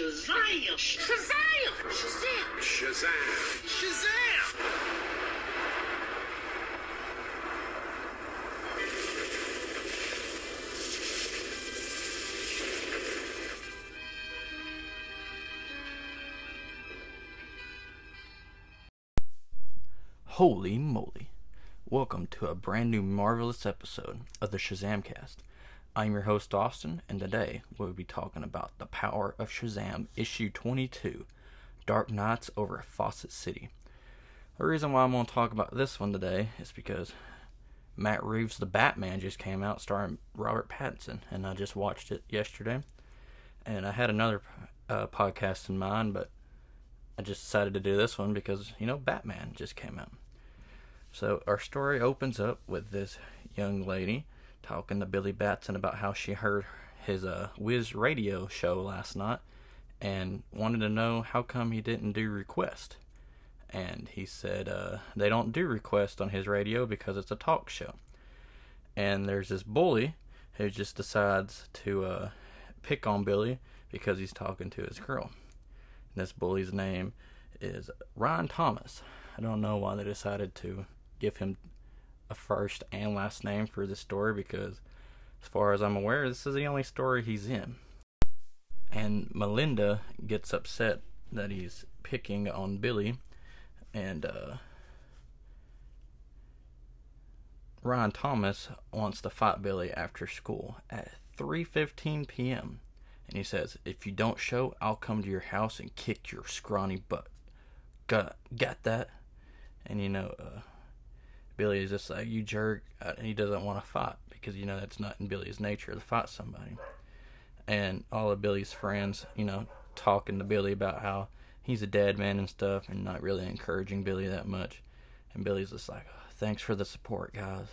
Shazam! Shazam! Shazam! Shazam! Shazam! Holy moly. Welcome to a brand new marvelous episode of the Shazam cast. I'm your host Austin, and today we'll be talking about The Power of Shazam, issue 22 Dark Nights over Fawcett City. The reason why I'm going to talk about this one today is because Matt Reeves' The Batman just came out starring Robert Pattinson, and I just watched it yesterday. And I had another uh, podcast in mind, but I just decided to do this one because, you know, Batman just came out. So our story opens up with this young lady talking to Billy Batson about how she heard his uh, WHIZ radio show last night and wanted to know how come he didn't do request. And he said uh, they don't do request on his radio because it's a talk show. And there's this bully who just decides to uh, pick on Billy because he's talking to his girl. And this bully's name is Ryan Thomas. I don't know why they decided to give him a first and last name for this story because, as far as I'm aware, this is the only story he's in. And Melinda gets upset that he's picking on Billy, and uh, Ryan Thomas wants to fight Billy after school at 3:15 p.m. And he says, "If you don't show, I'll come to your house and kick your scrawny butt." Got got that? And you know, uh, Billy is just like, "You jerk!" Uh, and he doesn't want to fight because you know that's not in Billy's nature to fight somebody. And all of Billy's friends, you know, talking to Billy about how he's a dead man and stuff, and not really encouraging Billy that much. And Billy's just like, "Thanks for the support, guys."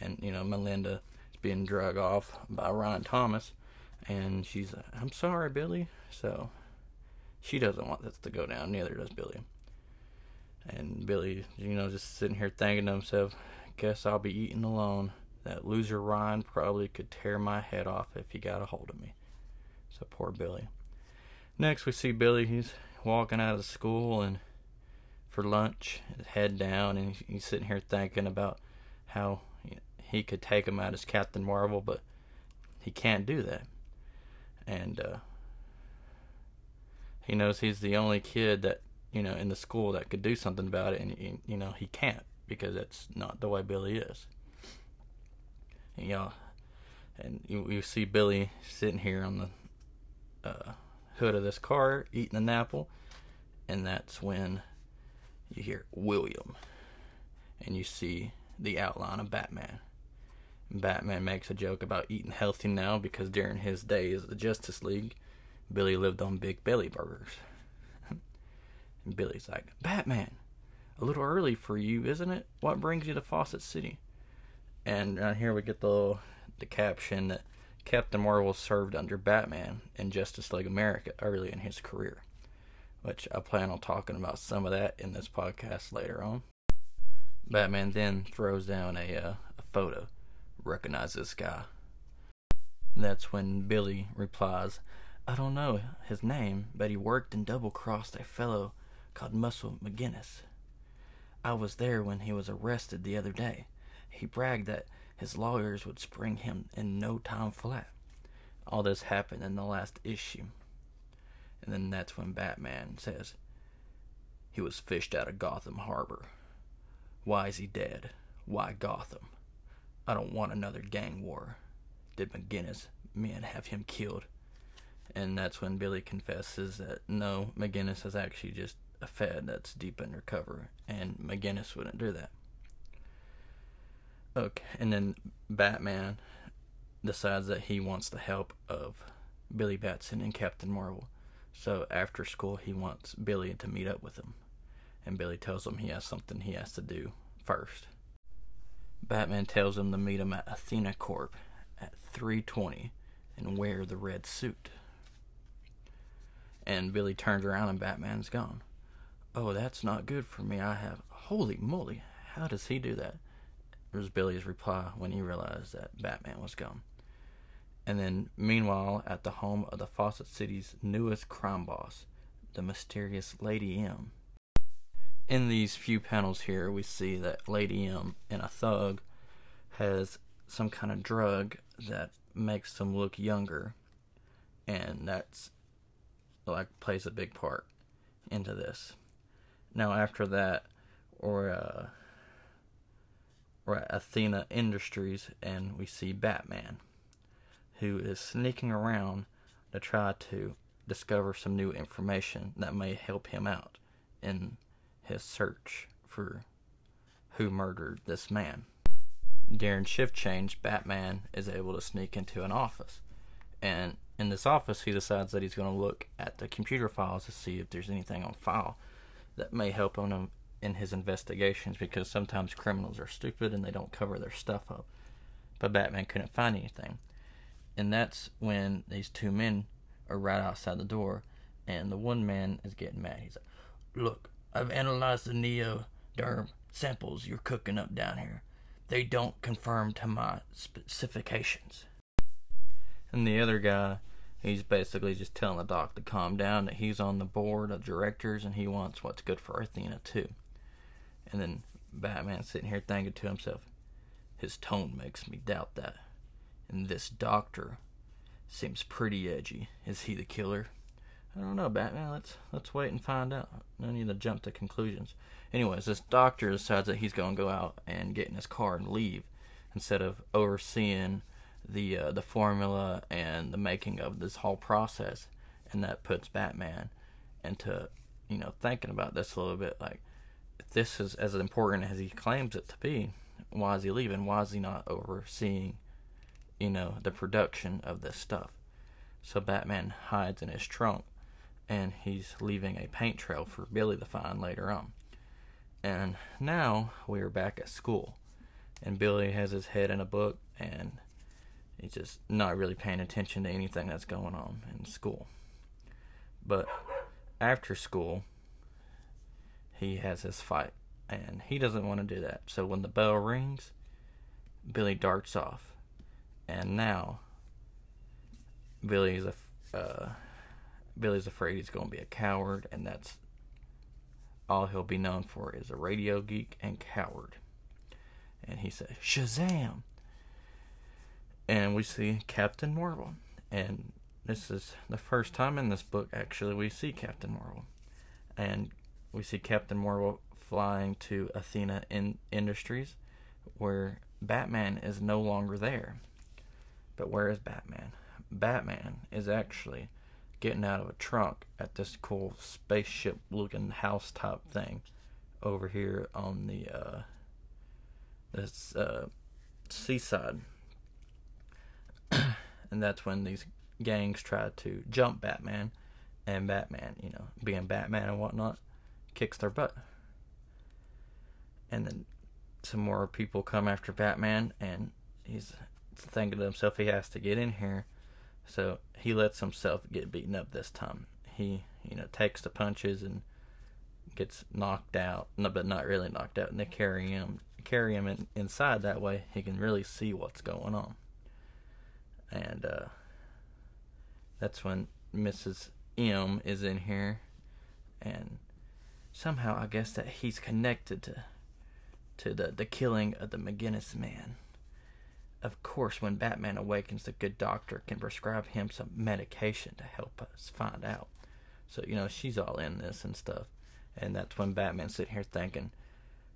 And you know, Melinda is being drug off by Ryan Thomas and she's like, I'm sorry, Billy. So she doesn't want this to go down, neither does Billy. And Billy, you know, just sitting here thinking to himself, guess I'll be eating alone. That loser Ryan probably could tear my head off if he got a hold of me. So poor Billy. Next, we see Billy. He's walking out of school and for lunch, his head down, and he's sitting here thinking about how he could take him out as Captain Marvel, but he can't do that and uh, he knows he's the only kid that you know in the school that could do something about it, and you know he can't because that's not the way Billy is. And, know, and you, you see Billy sitting here on the uh, hood of this car eating an apple, and that's when you hear William, and you see the outline of Batman. Batman makes a joke about eating healthy now because during his days at the Justice League, Billy lived on Big Belly burgers. And Billy's like, Batman, a little early for you, isn't it? What brings you to Fawcett City? And right here we get the the caption that Captain Marvel served under Batman in Justice League America early in his career, which I plan on talking about some of that in this podcast later on. Batman then throws down a, uh, a photo recognize this guy. That's when Billy replies, I don't know his name, but he worked and double crossed a fellow called Muscle McGinnis. I was there when he was arrested the other day. He bragged that his lawyers would spring him in no time flat. All this happened in the last issue. And then that's when Batman says, He was fished out of Gotham Harbor. Why is he dead? Why Gotham? I don't want another gang war. Did McGinnis men have him killed? And that's when Billy confesses that no, McGinnis is actually just a Fed that's deep undercover, and McGinnis wouldn't do that. Okay, and then Batman decides that he wants the help of Billy Batson and Captain Marvel. So after school, he wants Billy to meet up with him. And Billy tells him he has something he has to do first. Batman tells him to meet him at Athena Corp at 3:20 and wear the red suit. And Billy turns around and Batman's gone. Oh, that's not good for me. I have holy moly. How does he do that? Was Billy's reply when he realized that Batman was gone. And then, meanwhile, at the home of the Fawcett City's newest crime boss, the mysterious Lady M. In these few panels here, we see that Lady M and a thug has some kind of drug that makes them look younger, and that's like plays a big part into this. Now, after that, we're uh, at Athena Industries, and we see Batman, who is sneaking around to try to discover some new information that may help him out in his search for who murdered this man. During shift change, Batman is able to sneak into an office. And in this office, he decides that he's going to look at the computer files to see if there's anything on file that may help him in his investigations because sometimes criminals are stupid and they don't cover their stuff up. But Batman couldn't find anything. And that's when these two men are right outside the door, and the one man is getting mad. He's like, Look, I've analyzed the neoderm samples you're cooking up down here they don't conform to my specifications. And the other guy, he's basically just telling the doc to calm down, that he's on the board of directors and he wants what's good for Athena too. And then Batman sitting here thinking to himself, his tone makes me doubt that. And this doctor seems pretty edgy. Is he the killer? I don't know, Batman. Let's let's wait and find out. No need to jump to conclusions. Anyways, this doctor decides that he's to go out and get in his car and leave instead of overseeing the uh, the formula and the making of this whole process, and that puts Batman into you know thinking about this a little bit. Like, if this is as important as he claims it to be, why is he leaving? Why is he not overseeing, you know, the production of this stuff? So Batman hides in his trunk and he's leaving a paint trail for Billy to find later on. And now we are back at school, and Billy has his head in a book, and he's just not really paying attention to anything that's going on in school. But after school, he has his fight, and he doesn't want to do that. So when the bell rings, Billy darts off, and now Billy's a uh, Billy's afraid he's going to be a coward, and that's all he'll be known for is a radio geek and coward. And he says, Shazam! And we see Captain Marvel. And this is the first time in this book, actually, we see Captain Marvel. And we see Captain Marvel flying to Athena in Industries, where Batman is no longer there. But where is Batman? Batman is actually getting out of a trunk at this cool spaceship looking house type thing over here on the uh, this uh, seaside. And that's when these gangs try to jump Batman, and Batman, you know, being Batman and whatnot, kicks their butt. And then some more people come after Batman, and he's thinking to himself he has to get in here so he lets himself get beaten up this time. He, you know, takes the punches and gets knocked out, no, but not really knocked out. And they carry him, carry him in, inside. That way, he can really see what's going on. And uh, that's when Mrs. M is in here, and somehow I guess that he's connected to to the the killing of the McGinnis man of course, when Batman awakens, the good doctor can prescribe him some medication to help us find out. So, you know, she's all in this and stuff. And that's when Batman's sitting here thinking,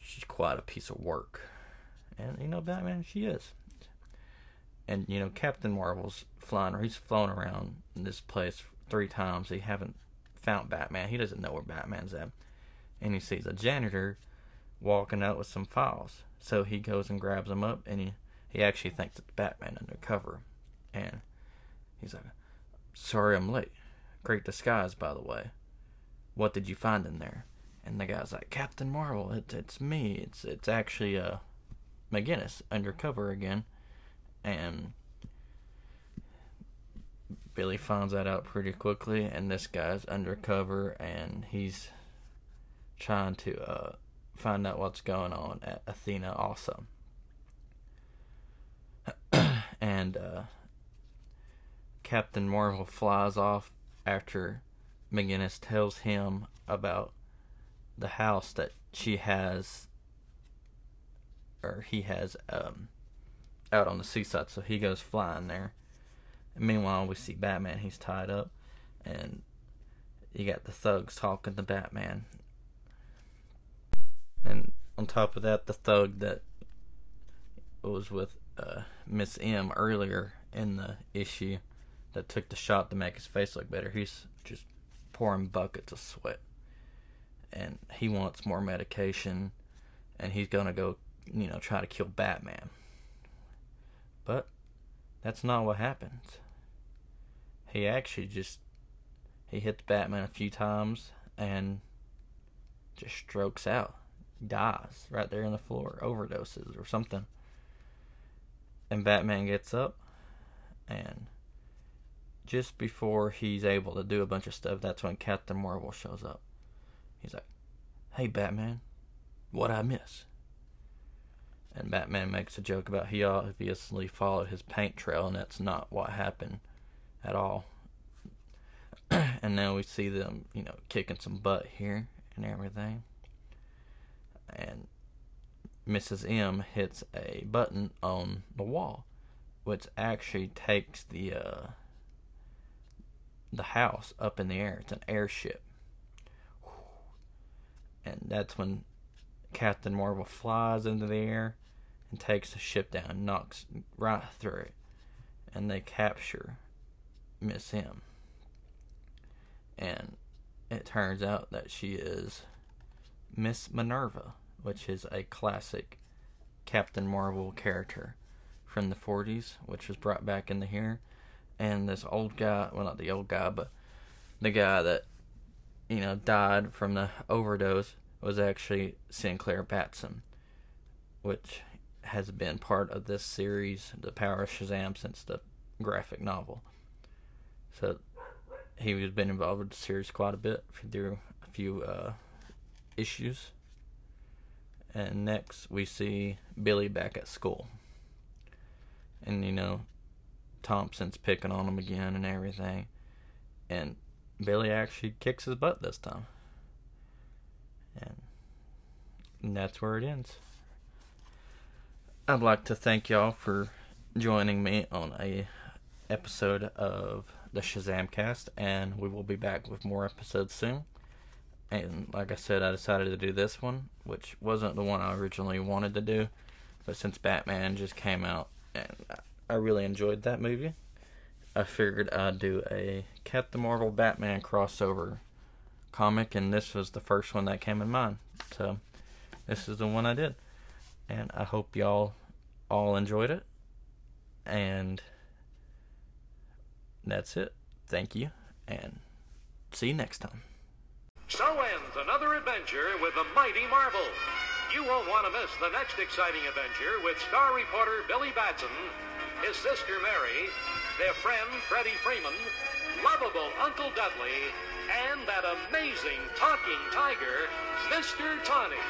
she's quite a piece of work. And, you know, Batman, she is. And, you know, Captain Marvel's flying, or he's flown around this place three times. He haven't found Batman. He doesn't know where Batman's at. And he sees a janitor walking out with some files. So he goes and grabs them up and he he actually thinks it's Batman undercover. And he's like, Sorry I'm late. Great disguise, by the way. What did you find in there? And the guy's like, Captain Marvel, it's it's me. It's it's actually uh McGinnis undercover again. And Billy finds that out pretty quickly, and this guy's undercover, and he's trying to uh, find out what's going on at Athena also. and uh, Captain Marvel flies off after McGinnis tells him about the house that she has or he has um, out on the seaside, so he goes flying there. And meanwhile, we see Batman. He's tied up, and you got the thugs talking to Batman. And on top of that, the thug that was with uh, Miss M earlier in the issue that took the shot to make his face look better. He's just pouring buckets of sweat, and he wants more medication, and he's gonna go, you know, try to kill Batman. But that's not what happens. He actually just he hits Batman a few times and just strokes out, dies right there on the floor, overdoses or something. And Batman gets up and just before he's able to do a bunch of stuff, that's when Captain Marvel shows up. He's like, "Hey Batman, what I miss?" And Batman makes a joke about he obviously followed his paint trail, and that's not what happened at all. and now we see them, you know, kicking some butt here and everything. And Mrs. M hits a button on the wall, which actually takes the uh, the house up in the air. It's an airship. And that's when Captain Marvel flies into the air and takes the ship down, knocks right through it, and they capture Miss M. And it turns out that she is Miss Minerva, which is a classic Captain Marvel character from the 40s, which was brought back into here. And this old guy, well, not the old guy, but the guy that, you know, died from the overdose was actually Sinclair Batson, which has been part of this series, The Power of Shazam, since the graphic novel. So he has been involved with the series quite a bit through a few uh, issues. And next we see Billy back at school. And you know, Thompson's picking on him again and everything. And Billy actually kicks his butt this time. And, and that's where it ends. I'd like to thank y'all for joining me on a episode of the Shazam cast, and we will be back with more episodes soon. And like I said, I decided to do this one, which wasn't the one I originally wanted to do, but since Batman just came out and I really enjoyed that movie, I figured I'd do a Captain Marvel Batman crossover comic, and this was the first one that came in mind. So this is the one I did and I hope y'all all enjoyed it. And that's it. Thank you, and see you next time. So ends another adventure with the mighty Marvel. You won't want to miss the next exciting adventure with star reporter Billy Batson, his sister Mary, their friend Freddie Freeman, lovable Uncle Dudley, and that amazing talking tiger, Mr. Tawny.